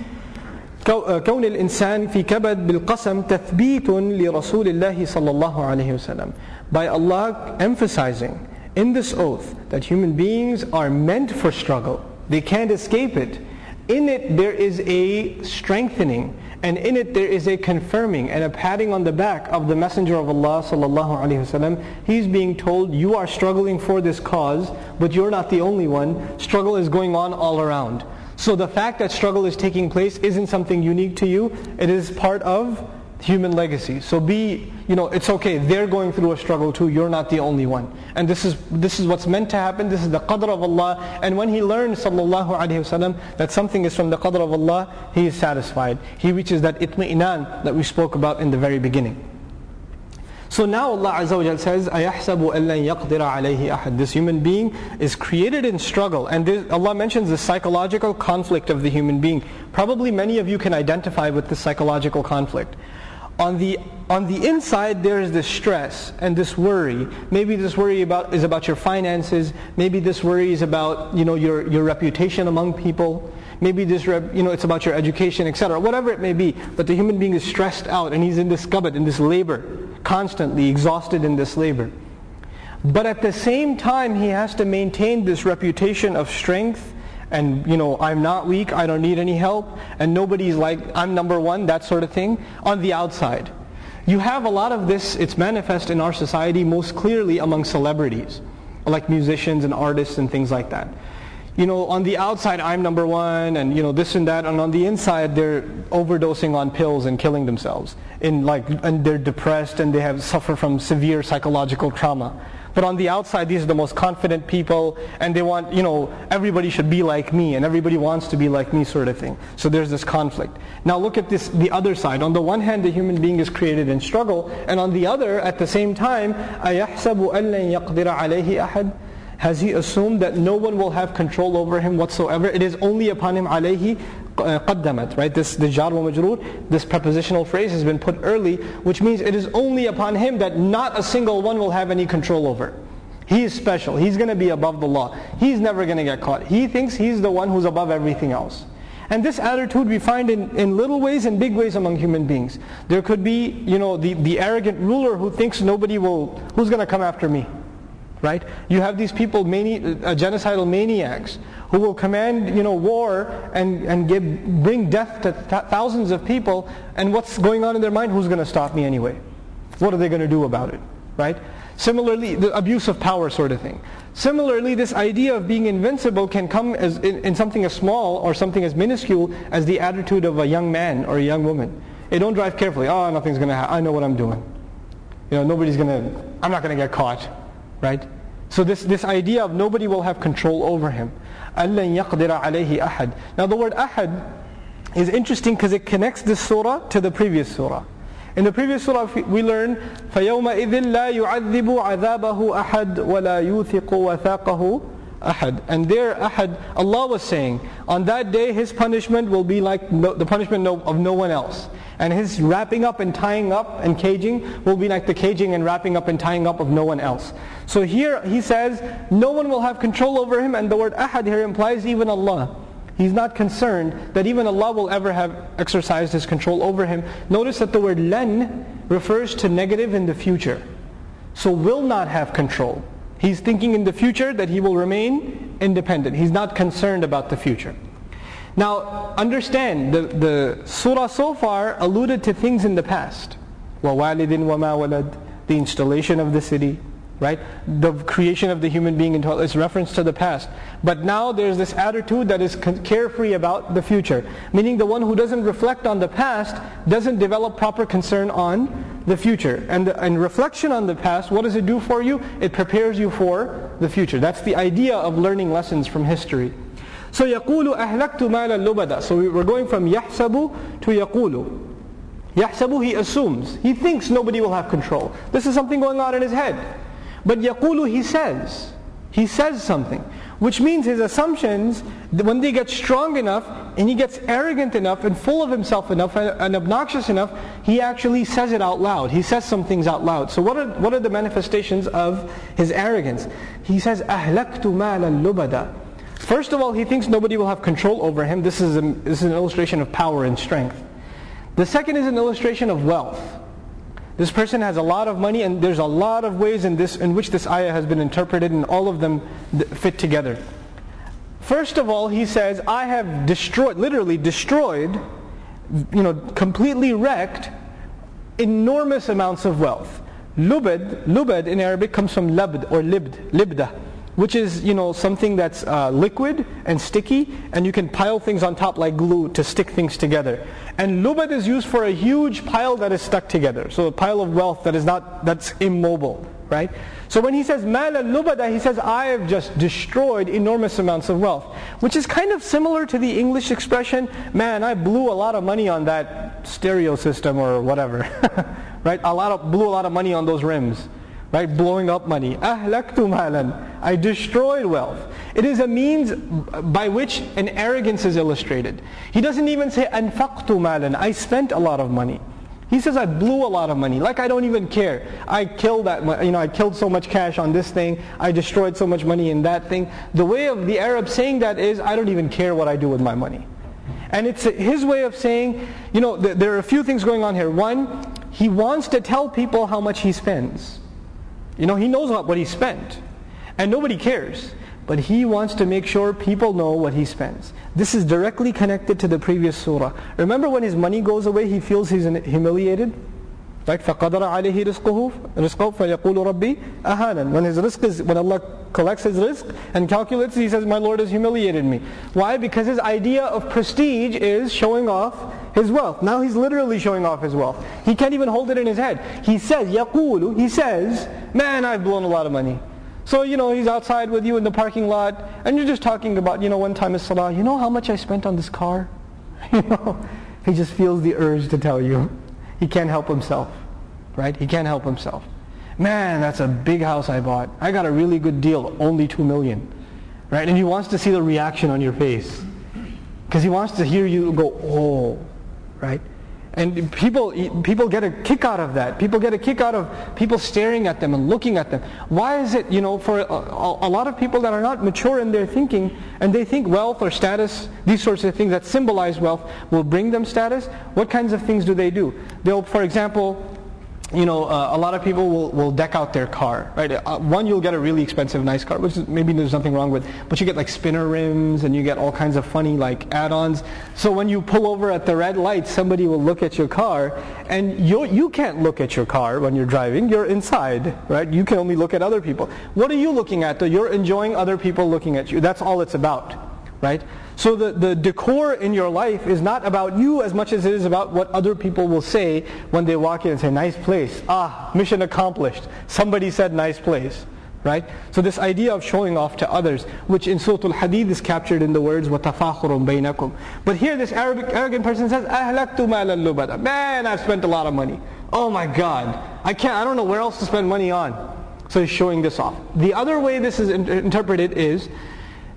كون الإنسان في كبد بالقسم تثبيت لرسول الله صلى الله عليه وسلم by Allah emphasizing in this oath that human beings are meant for struggle they can't escape it in it there is a strengthening and in it there is a confirming and a patting on the back of the Messenger of Allah sallallahu alaihi wasallam. He's being told, you are struggling for this cause, but you're not the only one. Struggle is going on all around. So the fact that struggle is taking place isn't something unique to you. It is part of human legacy. So be, you know, it's okay. They're going through a struggle too. You're not the only one. And this is this is what's meant to happen. This is the qadr of Allah. And when he learns, sallallahu alaihi wasallam, that something is from the qadr of Allah, he is satisfied. He reaches that itmi'inan that we spoke about in the very beginning. So now Allah Azza wa says, أَيَحْسَبُ أَن يَقْدِرَ عَلَيْهِ أَحَدٍ This human being is created in struggle. And this, Allah mentions the psychological conflict of the human being. Probably many of you can identify with this psychological conflict on the on the inside there is this stress and this worry. Maybe this worry about is about your finances. Maybe this worry is about you know your your reputation among people. Maybe this you know it's about your education etc whatever it may be. But the human being is stressed out and he's in this kabad in this labor constantly exhausted in this labor. But at the same time he has to maintain this reputation of strength and you know I'm not weak, I don't need any help, and nobody's like I'm number one, that sort of thing on the outside. You have a lot of this, it's manifest in our society most clearly among celebrities, like musicians and artists and things like that. You know, on the outside I'm number one and you know this and that, and on the inside they're overdosing on pills and killing themselves. In like and they're depressed and they have suffer from severe psychological trauma. But on the outside, these are the most confident people, and they want, you know, everybody should be like me, and everybody wants to be like me, sort of thing. So there's this conflict. Now look at this, the other side. On the one hand, the human being is created in struggle, and on the other, at the same time, أَيَحْسَبُ أَن لَّن يَقْدِرَ عَلَيْهِ أَحَدٌ has he assumed that no one will have control over him whatsoever? It is only upon him alayhi uh, qaddamat, right? This the jar wa this prepositional phrase has been put early, which means it is only upon him that not a single one will have any control over. He is special. He's going to be above the law. He's never going to get caught. He thinks he's the one who's above everything else. And this attitude we find in, in little ways and big ways among human beings. There could be, you know, the, the arrogant ruler who thinks nobody will, who's going to come after me? Right? You have these people, mani- uh, genocidal maniacs, who will command, you know, war and, and give, bring death to th- thousands of people, and what's going on in their mind? Who's going to stop me anyway? What are they going to do about it, right? Similarly, the abuse of power sort of thing. Similarly, this idea of being invincible can come as in, in something as small or something as minuscule as the attitude of a young man or a young woman. Hey, don't drive carefully. Oh, nothing's going to happen. I know what I'm doing. You know, nobody's going to, I'm not going to get caught right? So this, this idea of nobody will have control over him. أَلَّن يَقْدِرَ عَلَيْهِ أَحَدٍ Now the word ahad is interesting because it connects this surah to the previous surah. In the previous surah we learn فَيَوْمَئِذٍ لَا يُعَذِّبُ عَذَابَهُ أَحَدٌ وَلَا يُوثِقُ وَثَاقَهُ ahad. And there ahad, Allah was saying, on that day his punishment will be like no, the punishment of no one else. And his wrapping up and tying up and caging will be like the caging and wrapping up and tying up of no one else. So here he says, no one will have control over him, and the word ahad here implies even Allah. He's not concerned that even Allah will ever have exercised his control over him. Notice that the word lan refers to negative in the future. So will not have control. He's thinking in the future that he will remain independent. He's not concerned about the future. Now understand, the, the surah so far alluded to things in the past. وَوَالِدٍ وَمَا وَلَدٍ The installation of the city, right? The creation of the human being is reference to the past. But now there's this attitude that is carefree about the future. Meaning the one who doesn't reflect on the past doesn't develop proper concern on the future. And, the, and reflection on the past, what does it do for you? It prepares you for the future. That's the idea of learning lessons from history. So يقول أهلكت مالا لبدا. So we're going from يحسب to يقول. يحسب he assumes. He thinks nobody will have control. This is something going on in his head. But يقول he says. He says something. Which means his assumptions, when they get strong enough and he gets arrogant enough and full of himself enough and obnoxious enough, he actually says it out loud. He says some things out loud. So what are, what are the manifestations of his arrogance? He says, أَهْلَكْتُ مَالًا لُبَدًا First of all, he thinks nobody will have control over him. This is, a, this is an illustration of power and strength. The second is an illustration of wealth. This person has a lot of money and there's a lot of ways in, this, in which this ayah has been interpreted and all of them fit together. First of all, he says, I have destroyed, literally destroyed, you know, completely wrecked enormous amounts of wealth. Lubad, lubad in Arabic comes from labd or libd, libda which is you know something that's uh, liquid and sticky and you can pile things on top like glue to stick things together. And lubad is used for a huge pile that is stuck together. So a pile of wealth that is not that's immobile right? So when he says mal al lubada he says i have just destroyed enormous amounts of wealth which is kind of similar to the english expression man i blew a lot of money on that stereo system or whatever right? A lot of blew a lot of money on those rims right? Blowing up money. Ahlaktu malan. I destroyed wealth. It is a means by which an arrogance is illustrated. He doesn't even say anfaqtu malan. I spent a lot of money. He says I blew a lot of money. Like I don't even care. I killed that. You know, I killed so much cash on this thing. I destroyed so much money in that thing. The way of the Arab saying that is, I don't even care what I do with my money. And it's his way of saying, you know, there are a few things going on here. One, he wants to tell people how much he spends. You know, he knows what he spent. And nobody cares. But he wants to make sure people know what he spends. This is directly connected to the previous surah. Remember when his money goes away, he feels he's humiliated? Right? فَقَدَرَ عَلَيْهِ رِزْقُهُ رِزْقُهُ فَيَقُولُ رَبِّي أَهَانًا When his rizq is, when Allah collects his rizq and calculates, he says, my Lord has humiliated me. Why? Because his idea of prestige is showing off his wealth. Now he's literally showing off his wealth. He can't even hold it in his head. He says, يَقُولُ He says, man, I've blown a lot of money. So, you know, he's outside with you in the parking lot, and you're just talking about, you know, one time is Salah, you know how much I spent on this car? you know, he just feels the urge to tell you. He can't help himself, right? He can't help himself. Man, that's a big house I bought. I got a really good deal, only two million, right? And he wants to see the reaction on your face. Because he wants to hear you go, oh, right? And people, people get a kick out of that. People get a kick out of people staring at them and looking at them. Why is it, you know, for a, a, lot of people that are not mature in their thinking and they think wealth or status, these sorts of things that symbolize wealth will bring them status, what kinds of things do they do? They'll, for example, you know, uh, a lot of people will, will deck out their car, right? Uh, one, you'll get a really expensive, nice car, which is, maybe there's nothing wrong with, but you get like spinner rims and you get all kinds of funny like add-ons. So when you pull over at the red light, somebody will look at your car and you, you can't look at your car when you're driving. You're inside, right? You can only look at other people. What are you looking at though? You're enjoying other people looking at you. That's all it's about, right? So the, the decor in your life is not about you as much as it is about what other people will say when they walk in and say, nice place. Ah, mission accomplished. Somebody said nice place. Right? So this idea of showing off to others, which in Surah Al-Hadid is captured in the words وَتَفَاخُرٌ بَيْنَكُمْ But here this Arabic, arrogant person says, أَهْلَكْتُ مَالًا لُبَدًا Man, I've spent a lot of money. Oh my God. I can't, I don't know where else to spend money on. So he's showing this off. The other way this is interpreted is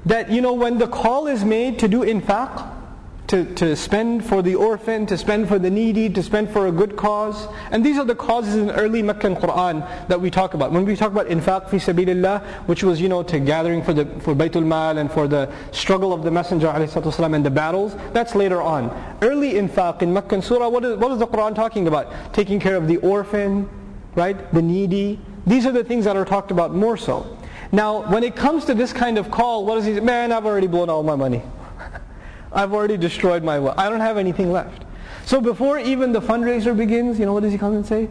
that, you know, when the call is made to do infaq, to, to spend for the orphan, to spend for the needy, to spend for a good cause. And these are the causes in early Meccan Quran that we talk about. When we talk about infaq fi sabilillah, which was, you know, to gathering for the for Baytul Mal and for the struggle of the Messenger والسلام, and the battles, that's later on. Early infaq in Meccan Surah, what is, what is the Quran talking about? Taking care of the orphan, right? The needy. These are the things that are talked about more so. Now, when it comes to this kind of call, what does he say? Man, I've already blown all my money. I've already destroyed my wealth. I don't have anything left. So before even the fundraiser begins, you know what does he come and say?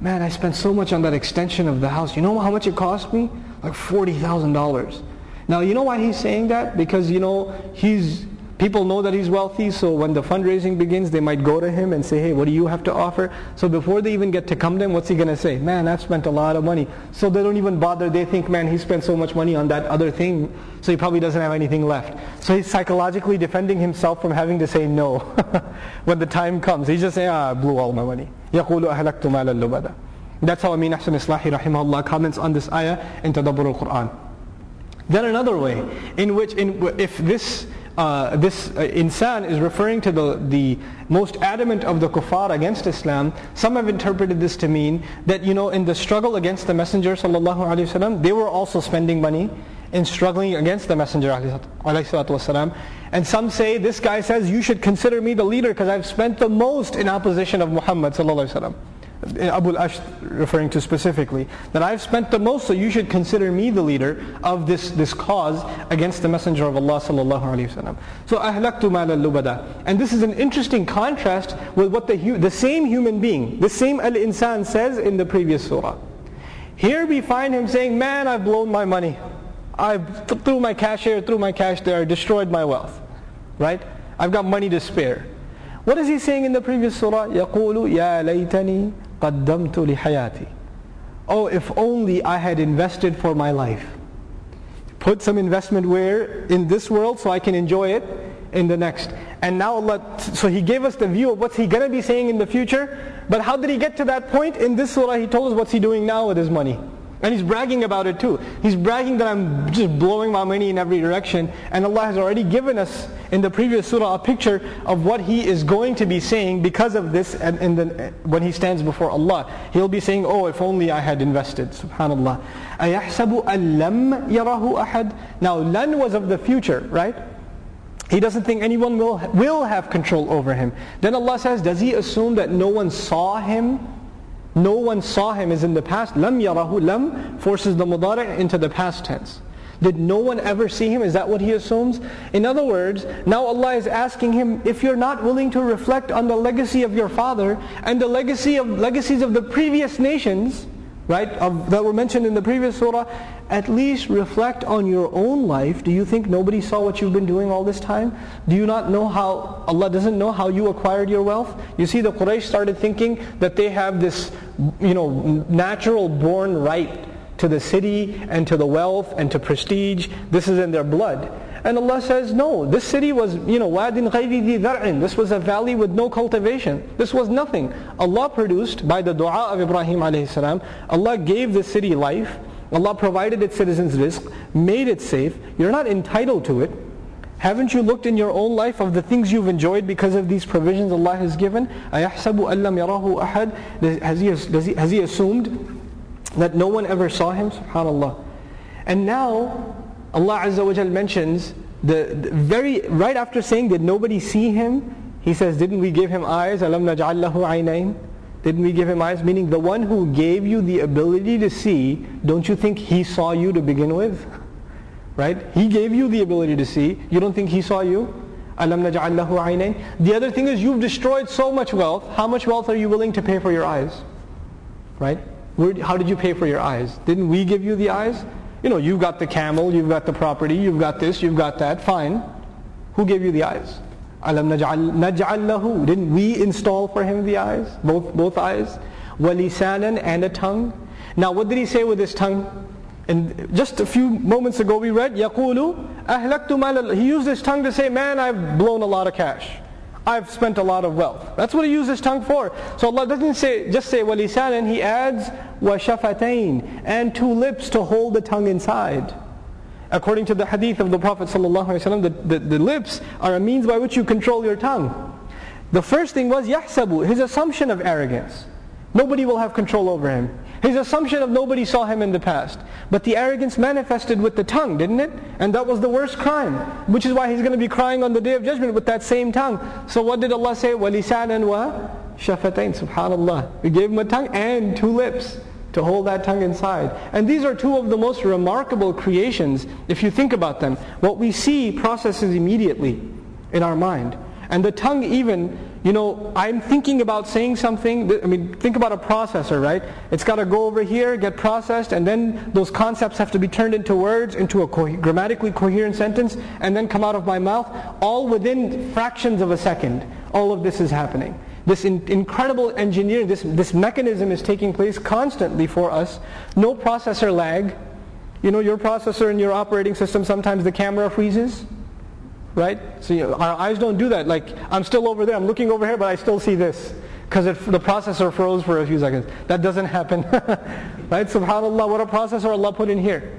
Man, I spent so much on that extension of the house. You know how much it cost me? Like $40,000. Now, you know why he's saying that? Because, you know, he's people know that he's wealthy, so when the fundraising begins, they might go to him and say, hey, what do you have to offer? So before they even get to come to him, what's he going to say? Man, I've spent a lot of money. So they don't even bother. They think, man, he spent so much money on that other thing, so he probably doesn't have anything left. So he's psychologically defending himself from having to say no when the time comes. He's just saying, ah, I blew all my money. يقول أهلكت مال اللبدا. That's how Amin Ahsan Islahi rahimahullah comments on this ayah in Tadabbur al-Quran. Then another way in which in, if this uh, this uh, insan is referring to the, the most adamant of the kuffar against Islam. Some have interpreted this to mean that, you know, in the struggle against the Messenger sallallahu they were also spending money in struggling against the Messenger والسلام. And some say, this guy says, you should consider me the leader because I've spent the most in opposition of Muhammad sallallahu alaihi wasallam. Abu al-Ash referring to specifically, that I've spent the most, so you should consider me the leader of this, this cause against the Messenger of Allah sallallahu alaihi wasallam. So ahlaktu mal al-lubada. And this is an interesting contrast with what the, the same human being, the same al-insan says in the previous surah. Here we find him saying, man, I've blown my money. I threw my cash here, threw my cash there, destroyed my wealth. Right? I've got money to spare. What is he saying in the previous surah? يقول يا ليتني قدمت لحياتي Oh, if only I had invested for my life. Put some investment where? In this world so I can enjoy it in the next. And now Allah, so He gave us the view of what's He going to be saying in the future. But how did He get to that point? In this surah He told us what's He doing now with His money. And he's bragging about it too. He's bragging that I'm just blowing my money in every direction. And Allah has already given us in the previous surah a picture of what he is going to be saying because of this and, and then when he stands before Allah. He'll be saying, oh, if only I had invested. Subhanallah. أَيَحْسَبُ أَلَّمْ يَرَهُ أَحَدٍ Now, lan was of the future, right? He doesn't think anyone will, will have control over him. Then Allah says, does he assume that no one saw him? No one saw him is in the past. Lam yarahu, lam forces the mudari' into the past tense. Did no one ever see him? Is that what he assumes? In other words, now Allah is asking him, if you're not willing to reflect on the legacy of your father and the legacy of legacies of the previous nations, right, of, that were mentioned in the previous surah, at least reflect on your own life. Do you think nobody saw what you've been doing all this time? Do you not know how, Allah doesn't know how you acquired your wealth? You see, the Quraysh started thinking that they have this, you know, natural born right to the city and to the wealth and to prestige. This is in their blood. And Allah says, no, this city was, you know, wadin ghayri dhar'in. This was a valley with no cultivation. This was nothing. Allah produced by the dua of Ibrahim alayhi salam. Allah gave the city life. Allah provided its citizens rizq, made it safe. You're not entitled to it. Haven't you looked in your own life of the things you've enjoyed because of these provisions Allah has given? أَيَحْسَبُ أَلَّمْ يَرَهُ أَحَدٍ has he, has, he, has he assumed that no one ever saw him? SubhanAllah. And now Allah Azza wa Jal mentions the, the, very right after saying did nobody see him he says didn't we give him eyes alam naj'al lahu didn't we give him eyes? Meaning the one who gave you the ability to see, don't you think he saw you to begin with? Right? He gave you the ability to see. You don't think he saw you? Alam naj'al lahu. The other thing is you've destroyed so much wealth. How much wealth are you willing to pay for your eyes? Right? Where, how did you pay for your eyes? Didn't we give you the eyes? You know, you've got the camel, you've got the property, you've got this, you've got that. Fine. Who gave you the eyes? Alam naj'al, naj'al lahu. Didn't we install for him the eyes? Both, both eyes? Walisanan and a tongue. Now what did he say with his tongue? And just a few moments ago we read, يَقُولُ أَهْلَكْتُ مَالَ He used his tongue to say, man, I've blown a lot of cash. I've spent a lot of wealth. That's what he used his tongue for. So Allah doesn't say just say walisan and he adds washafatain and two lips to hold the tongue inside. According to the hadith of the Prophet ﷺ, the, the, the lips are a means by which you control your tongue. The first thing was yahsabu, his assumption of arrogance. Nobody will have control over him. His assumption of nobody saw him in the past. But the arrogance manifested with the tongue, didn't it? And that was the worst crime. Which is why he's going to be crying on the day of judgment with that same tongue. So what did Allah say? وَلِسَانًا وَشَفَتَيْن Subhanallah. We gave him a tongue and two lips to hold that tongue inside. And these are two of the most remarkable creations if you think about them. What we see processes immediately in our mind. And the tongue even, you know, I'm thinking about saying something, I mean, think about a processor, right? It's got to go over here, get processed, and then those concepts have to be turned into words, into a co- grammatically coherent sentence, and then come out of my mouth, all within fractions of a second. All of this is happening. This in, incredible engineering, this, this mechanism is taking place constantly for us. No processor lag. You know, your processor in your operating system, sometimes the camera freezes right? Know, our eyes don't do that. Like I'm still over there, I'm looking over here, but I still see this because the processor froze for a few seconds. That doesn't happen, right? Subhanallah, what a processor Allah put in here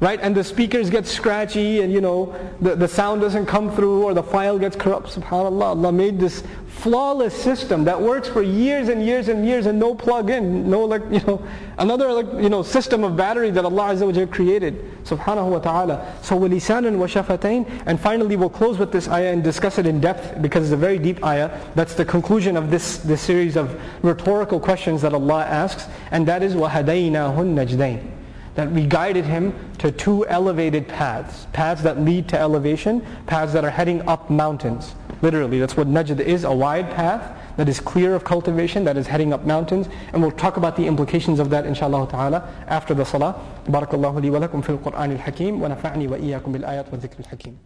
right? And the speakers get scratchy and you know, the, the sound doesn't come through or the file gets corrupt. SubhanAllah, Allah made this flawless system that works for years and years and years and no plug-in, no like, you know, another like, you know, system of battery that Allah Azza wa created. Subhanahu wa ta'ala. So وَلِسَانًا وَشَفَتَيْن And finally we'll close with this ayah and discuss it in depth because it's a very deep ayah. That's the conclusion of this, this series of rhetorical questions that Allah asks. And that is وَهَدَيْنَاهُ النَّجْدَيْنِ that we guided him to two elevated paths. Paths that lead to elevation, paths that are heading up mountains. Literally, that's what najd is, a wide path that is clear of cultivation, that is heading up mountains. And we'll talk about the implications of that inshallah ta'ala after the salah. بارك الله لي ولكم في القرآن الحكيم ونفعني وإياكم بالآيات والذكر الحكيم.